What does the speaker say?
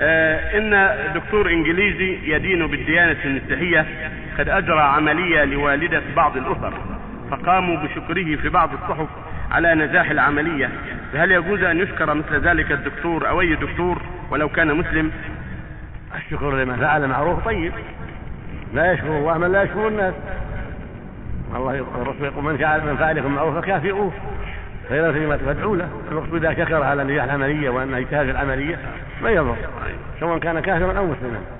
آه إن دكتور إنجليزي يدين بالديانة المسيحية قد أجرى عملية لوالدة بعض الأسر فقاموا بشكره في بعض الصحف على نجاح العملية. فهل يجوز أن يشكر مثل ذلك الدكتور أو أي دكتور ولو كان مسلم؟ الشكر لمن؟ فعل معروف. طيب. لا يشكر الله من لا يشكر الناس. الله الرسول يقول من فعل من فعلكم معروف فكافئوه. خيرا فيما تدعو له المقصود إذا شكر على نجاح العملية وانه اجتهد في العملية ما يضر سواء كان كافرا أو مسلما.